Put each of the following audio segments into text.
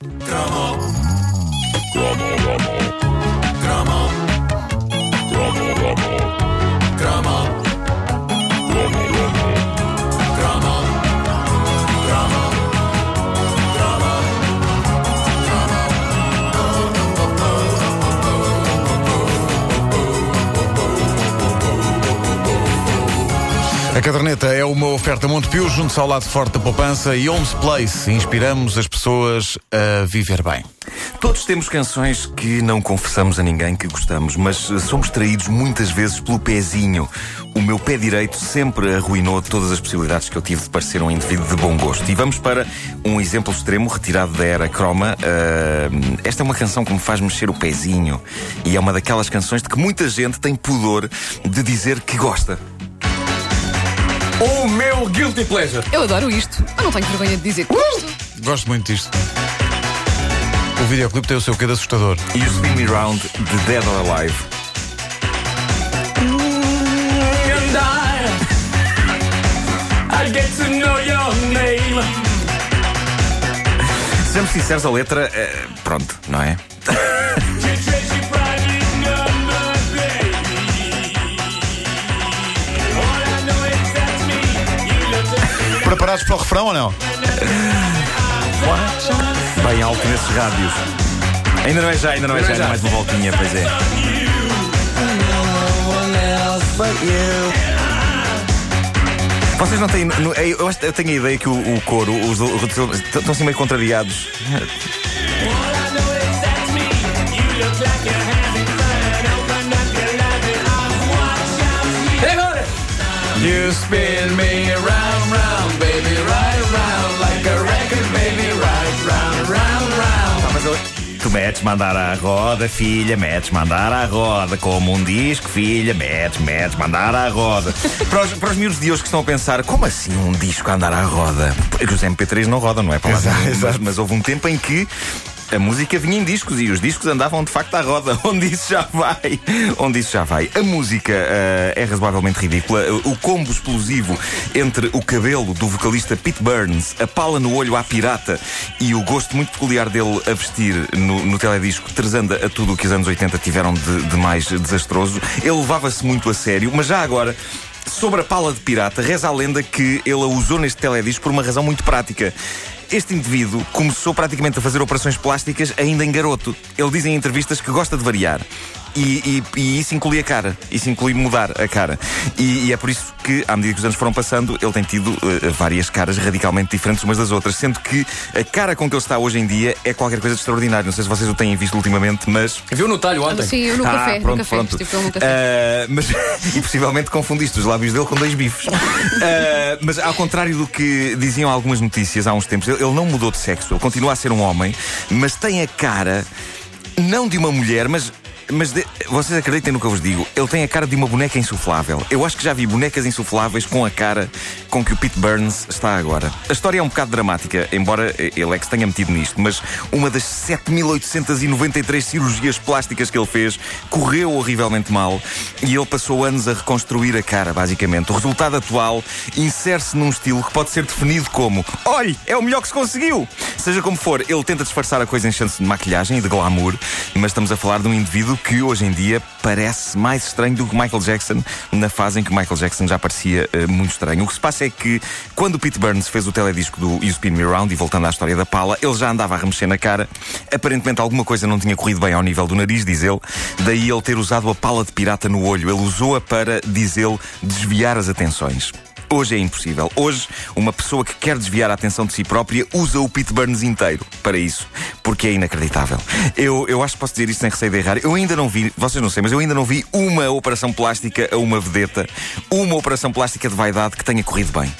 Trama. A caderneta é uma oferta Montepio, junto ao lado forte da poupança e Homes Place. Inspiramos as pessoas a viver bem. Todos temos canções que não confessamos a ninguém que gostamos, mas somos traídos muitas vezes pelo pezinho. O meu pé direito sempre arruinou todas as possibilidades que eu tive de parecer um indivíduo de bom gosto. E vamos para um exemplo extremo retirado da era croma. Uh, esta é uma canção que me faz mexer o pezinho e é uma daquelas canções de que muita gente tem pudor de dizer que gosta. O meu guilty pleasure. Eu adoro isto. Eu não tenho vergonha de dizer que gosto. Gosto muito disto. O videoclipe tem o seu quê de assustador. E o Spin Me Round de Dead or Alive. And I, I get to know your name. Sejamos sinceros, a letra, eh, pronto, não é? Preparados para o refrão ou não? Bem alto nesses rádios. Ainda não é já, ainda não é já, ainda mais uma voltinha, pois é. Vocês não têm. no- Eu, acho- eu tenho a ideia que o, o coro, os, os- estão assim meio contrariados. Me. You look like you're Tu metes mandar à roda, filha, metes mandar à roda. Como um disco, filha, metes, metes mandar à roda. para, os, para os miúdos de hoje que estão a pensar, como assim um disco a andar à roda? É que os MP3 não rodam, não é? Para lá Exato, mas, exato. mas houve um tempo em que. A música vinha em discos e os discos andavam de facto à roda, onde isso já vai. Onde isso já vai. A música eh, é razoavelmente ridícula. O combo explosivo entre o cabelo do vocalista Pete Burns, a pala no olho à pirata e o gosto muito peculiar dele a vestir no, no teledisco trazendo a tudo o que os anos 80 tiveram de, de mais desastroso. Ele levava-se muito a sério, mas já agora. Sobre a pala de pirata, reza a lenda que ele a usou neste teledisco por uma razão muito prática. Este indivíduo começou praticamente a fazer operações plásticas ainda em garoto. Ele diz em entrevistas que gosta de variar. E, e- e isso inclui a cara. Isso inclui mudar a cara. E, e é por isso que, à medida que os anos foram passando, ele tem tido eh, várias caras radicalmente diferentes umas das outras. Sendo que a cara com que ele está hoje em dia é qualquer coisa de extraordinário. Não sei se vocês o têm visto ultimamente, mas Viu no talho ontem? Sim, eu no ah, café. pronto, no café. pronto. No café. Ah, mas, e possivelmente confundiste os lábios dele com dois bifes. Ah, mas ao contrário do que diziam algumas notícias há uns tempos, ele, ele não mudou de sexo, ele continua a ser um homem, mas tem a cara não de uma mulher, mas. Mas de- vocês acreditem no que eu vos digo, ele tem a cara de uma boneca insuflável. Eu acho que já vi bonecas insufláveis com a cara com que o Pete Burns está agora. A história é um bocado dramática, embora ele é que se tenha metido nisto, mas uma das 7.893 cirurgias plásticas que ele fez correu horrivelmente mal e ele passou anos a reconstruir a cara, basicamente. O resultado atual insere-se num estilo que pode ser definido como: olhe, é o melhor que se conseguiu! Seja como for, ele tenta disfarçar a coisa enchendo-se de maquilhagem e de glamour, mas estamos a falar de um indivíduo que hoje em dia parece mais estranho do que Michael Jackson, na fase em que Michael Jackson já parecia eh, muito estranho. O que se passa é que quando o Pete Burns fez o teledisco do You Spin Me Round, e voltando à história da pala, ele já andava a remexer na cara. Aparentemente alguma coisa não tinha corrido bem ao nível do nariz, diz ele. Daí ele ter usado a pala de pirata no olho. Ele usou-a para, diz ele, desviar as atenções. Hoje é impossível. Hoje, uma pessoa que quer desviar a atenção de si própria usa o Pete Burns inteiro para isso, porque é inacreditável. Eu, eu acho que posso dizer isto sem receio de errar. Eu ainda não vi, vocês não sei, mas eu ainda não vi uma operação plástica a uma vedeta, uma operação plástica de vaidade que tenha corrido bem.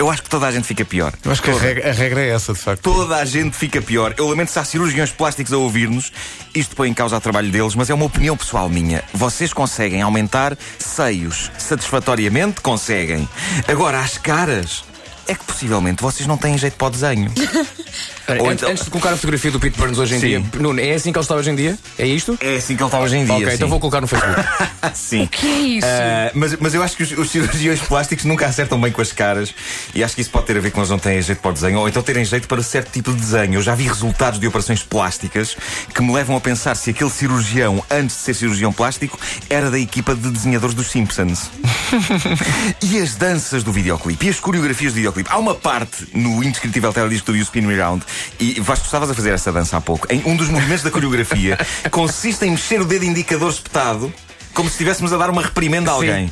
Eu acho que toda a gente fica pior. Eu acho que a regra, a regra é essa, de facto. Toda a gente fica pior. Eu lamento se há cirurgiões plásticos a ouvir-nos. Isto põe em causa o trabalho deles, mas é uma opinião pessoal minha. Vocês conseguem aumentar seios satisfatoriamente? Conseguem. Agora, as caras. É que possivelmente vocês não têm jeito para o desenho. Espera, Ou an- então- Antes de colocar a fotografia do Pete Burns hoje em Sim. dia, Nuno, é assim que ele está hoje em dia? É isto? É assim que ele está hoje em dia. ok, sim. então vou colocar no Facebook. sim. O que é isso? Ah, mas, mas eu acho que os, os cirurgiões plásticos nunca acertam bem com as caras e acho que isso pode ter a ver com eles não terem jeito para o desenho ou então terem jeito para certo tipo de desenho. Eu já vi resultados de operações plásticas que me levam a pensar se aquele cirurgião, antes de ser cirurgião plástico, era da equipa de desenhadores dos Simpsons. e as danças do videoclipe e as coreografias do videoclipe. Há uma parte no indescritível teledisco do You Spin Me Round e Vasco, estavas a fazer essa dança há pouco. Em um dos movimentos da coreografia consiste em mexer o dedo indicador espetado como se estivéssemos a dar uma reprimenda a alguém.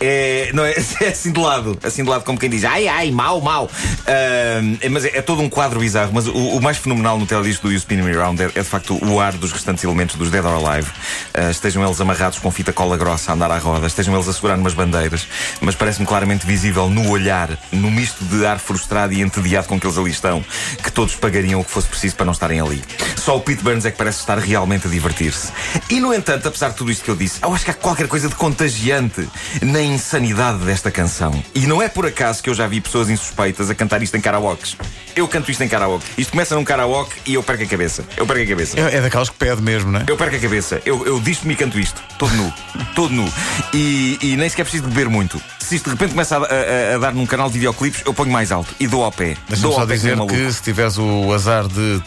É, não é, é assim de lado, assim de lado, como quem diz ai ai, mau, mau. É, mas é, é todo um quadro bizarro. Mas o, o mais fenomenal no teledisco do You Spin Me Around é, é, de facto o ar dos restantes elementos dos Dead or Alive. Ah, estejam eles amarrados com fita cola grossa a andar à roda, estejam eles a segurar umas bandeiras, mas parece-me claramente visível no olhar, no misto de ar frustrado e entediado com que eles ali estão, que todos pagariam o que fosse preciso para não estarem ali. Só o Pete Burns é que parece estar realmente a divertir-se. E no entanto, apesar de tudo isto que eu disse, eu acho que há qualquer coisa de contagiante na insanidade desta canção. E não é por acaso que eu já vi pessoas insuspeitas a cantar isto em karaokes. Eu canto isto em karaoke. Isto começa num karaoke e eu perco a cabeça. Eu perco a cabeça. É, é daquelas que pede mesmo, não é? Eu perco a cabeça. Eu, eu disto-me e canto isto. Todo nu. Todo nu. E, e nem sequer preciso beber muito. Se isto de repente começa a, a- a dar num canal de videoclipes, eu ponho mais alto e dou ao pé. Deixa-me só ao pé dizer nem maluco. que se tiveres o azar de,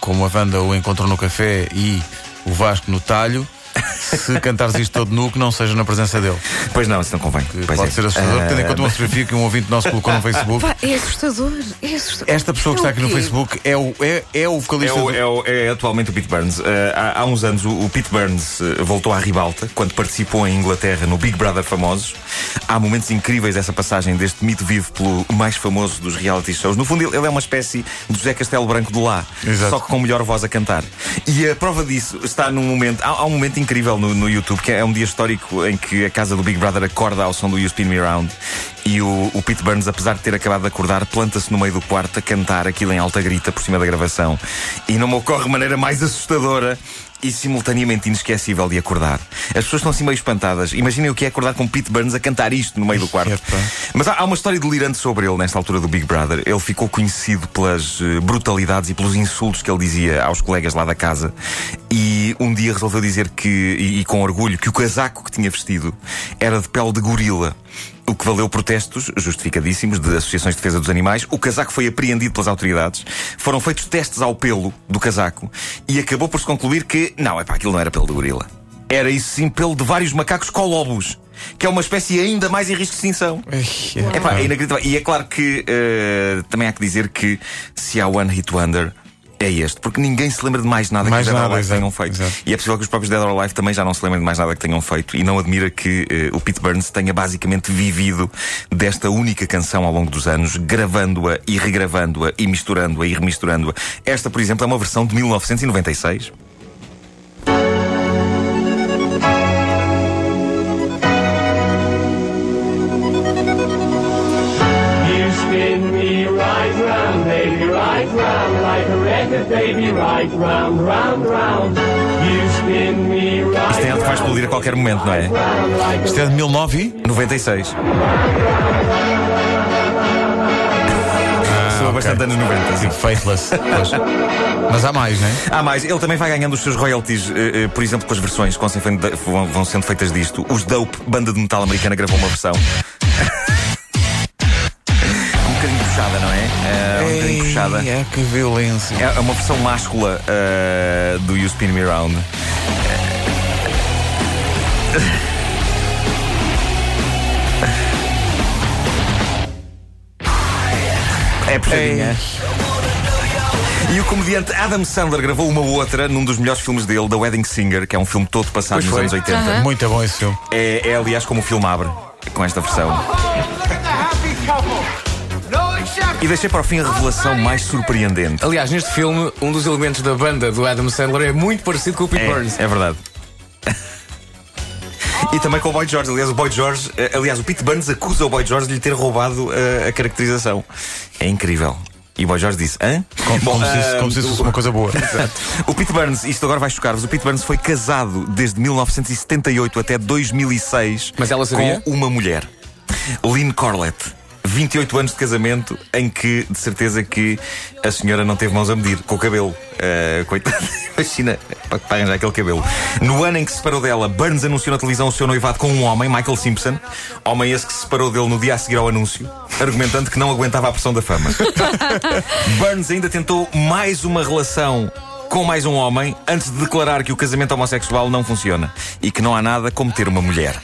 como a Wanda o encontrou no café e o Vasco no talho, se cantares isto todo nu, que não seja na presença dele. Pois não, isso não convém. Que Pois pode é. ser assustador, Ah, tendo em conta uma fotografia que um ouvinte nosso colocou no Facebook. Pá, é assustador. É assustador. Esta pessoa que está aqui no É? Facebook é o, é, é o É, vocalista o- do- é o- é atualmente o Pete Burns. Eh, há, há uns anos o, o Pete Burns eh, voltou à ribalta quando participou em Inglaterra no Big Brother Famosos. Há momentos incríveis dessa passagem deste mito vivo pelo mais famoso dos reality shows. No fundo, ele, ele é uma espécie de José Castelo Branco do lá, Exato. só que com melhor voz a cantar. E a prova disso está num momento. Há, há um momento incrível no, no YouTube que é um dia histórico em que a casa do Big Brother acorda ao som do You Spin Me Round. E o, o Pete Burns, apesar de ter acabado de acordar, planta-se no meio do quarto a cantar aquilo em alta grita por cima da gravação. E não me ocorre maneira mais assustadora e simultaneamente inesquecível de acordar. As pessoas estão assim meio espantadas. Imaginem o que é acordar com Pete Burns a cantar isto no meio do quarto. Mas há, há uma história delirante sobre ele nesta altura do Big Brother. Ele ficou conhecido pelas eh, brutalidades e pelos insultos que ele dizia aos colegas lá da casa. E um dia resolveu dizer que, e, e com orgulho, que o casaco que tinha vestido era de pele de gorila. O que valeu protestos justificadíssimos de associações de defesa dos animais. O casaco foi apreendido pelas autoridades. Foram feitos testes ao pelo do casaco e acabou por se concluir que, não, é pá, aquilo não era pelo de gorila. Era isso sim pelo de vários macacos colobos, que é uma espécie ainda mais em risco de extinção. É. Epá, é inacreditável. E é claro que eh, também há que dizer que se há One Hit Wonder. É este, porque ninguém se lembra de mais nada Mais que os Dead or Alive tenham feito. exato. E é possível que os próprios Dead or Alive também já não se lembrem de mais nada que tenham feito. E não admira que eh, o Pete Burns tenha basicamente vivido desta única canção ao longo dos anos, gravando-a e regravando-a e misturando-a e remisturando-a. Esta, por exemplo, é uma versão de 1996. Right round, round, round. You spin me right Isto tem algo que vai explodir a qualquer momento, não é? round, like a Isto é de 19 e? 96. Sou bastante anos 90. sim. Tipo Faithless. Pois. Mas há mais, não é? Há mais, ele também vai ganhando os seus royalties, eh, eh, por exemplo, com as versões que vão sendo feitas disto. Os Dope, banda de metal americana, gravou uma versão. Puxada, não é? Eh, um bocadinho puxada. É que violência. É uma versão máscula eh, do You Spin Me Round. É puxadinha. E o comediante Adam Sandler gravou uma outra num dos melhores filmes dele, The Wedding Singer, que é um filme todo passado Pois nos foi. anos 80. Aham. Muito bom esse filme. É, é, aliás, como o filme abre, com esta versão. E deixei para o fim a revelação mais surpreendente. Aliás, neste filme, um dos elementos da banda do Adam Sandler é muito parecido com o Pete Burns. É, é verdade. E também com o Boy George. Aliás, o Boy George, eh, aliás, o Pete Burns acusa o Boy George de lhe ter roubado eh, a caracterização. É incrível. E o Boy George disse: Hã? Como, Bom, como se isso, ah, como se isso fosse uma coisa boa. O Pete Burns, isto agora vai chocar-vos. O Pete Burns foi casado desde 1978 até 2006 Mas ela sabia? com uma mulher, Lynn Corlett. 28 anos de casamento em que, de certeza, que a senhora não teve mãos a medir com o cabelo. Uh, coitada, imagina para, arranjar aquele cabelo. No ano em que se separou dela, Burns anunciou na televisão o seu noivado com um homem, Michael Simpson. Homem esse que se separou dele no dia a seguir ao anúncio, argumentando que não aguentava a pressão da fama. Burns ainda tentou mais uma relação com mais um homem antes de declarar que o casamento homossexual não funciona e que não há nada como ter uma mulher.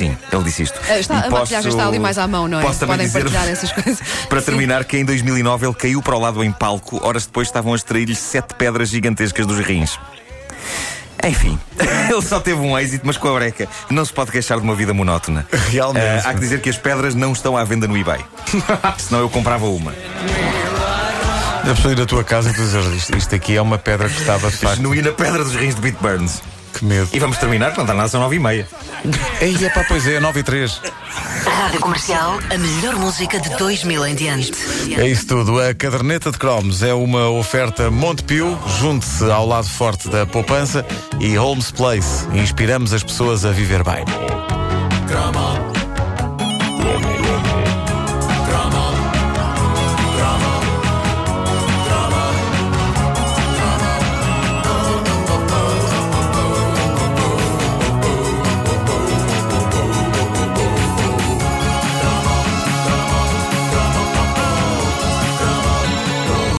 Sim, ele disse isto. Ah, está- E a maquilhagem está ali mais à mão, não é? Posso também Podem dizer, partilhar essas coisas. Para Sim. terminar, que em 2009 ele caiu para o lado em palco. Horas depois estavam a extrair-lhe sete pedras gigantescas dos rins. Enfim, ele só teve um êxito, mas com a breca. Não se pode queixar de uma vida monótona. Realmente. Ah, há que dizer que as pedras não estão à venda no eBay. Senão eu comprava uma. A pessoa ir à tua casa e tu dizer isto, isto aqui é uma pedra que estava de facto. Genuína pedra dos rins de Beat Burns. Que medo. E vamos terminar, não está são nove e meia. Ei, é pá, pois é, 9 e 3. Rádio Comercial, a melhor música de 2000 em diante. É isso tudo. A caderneta de cromos é uma oferta Montepio. Junte-se ao lado forte da poupança e Holmes Place. Inspiramos as pessoas a viver bem. Come on.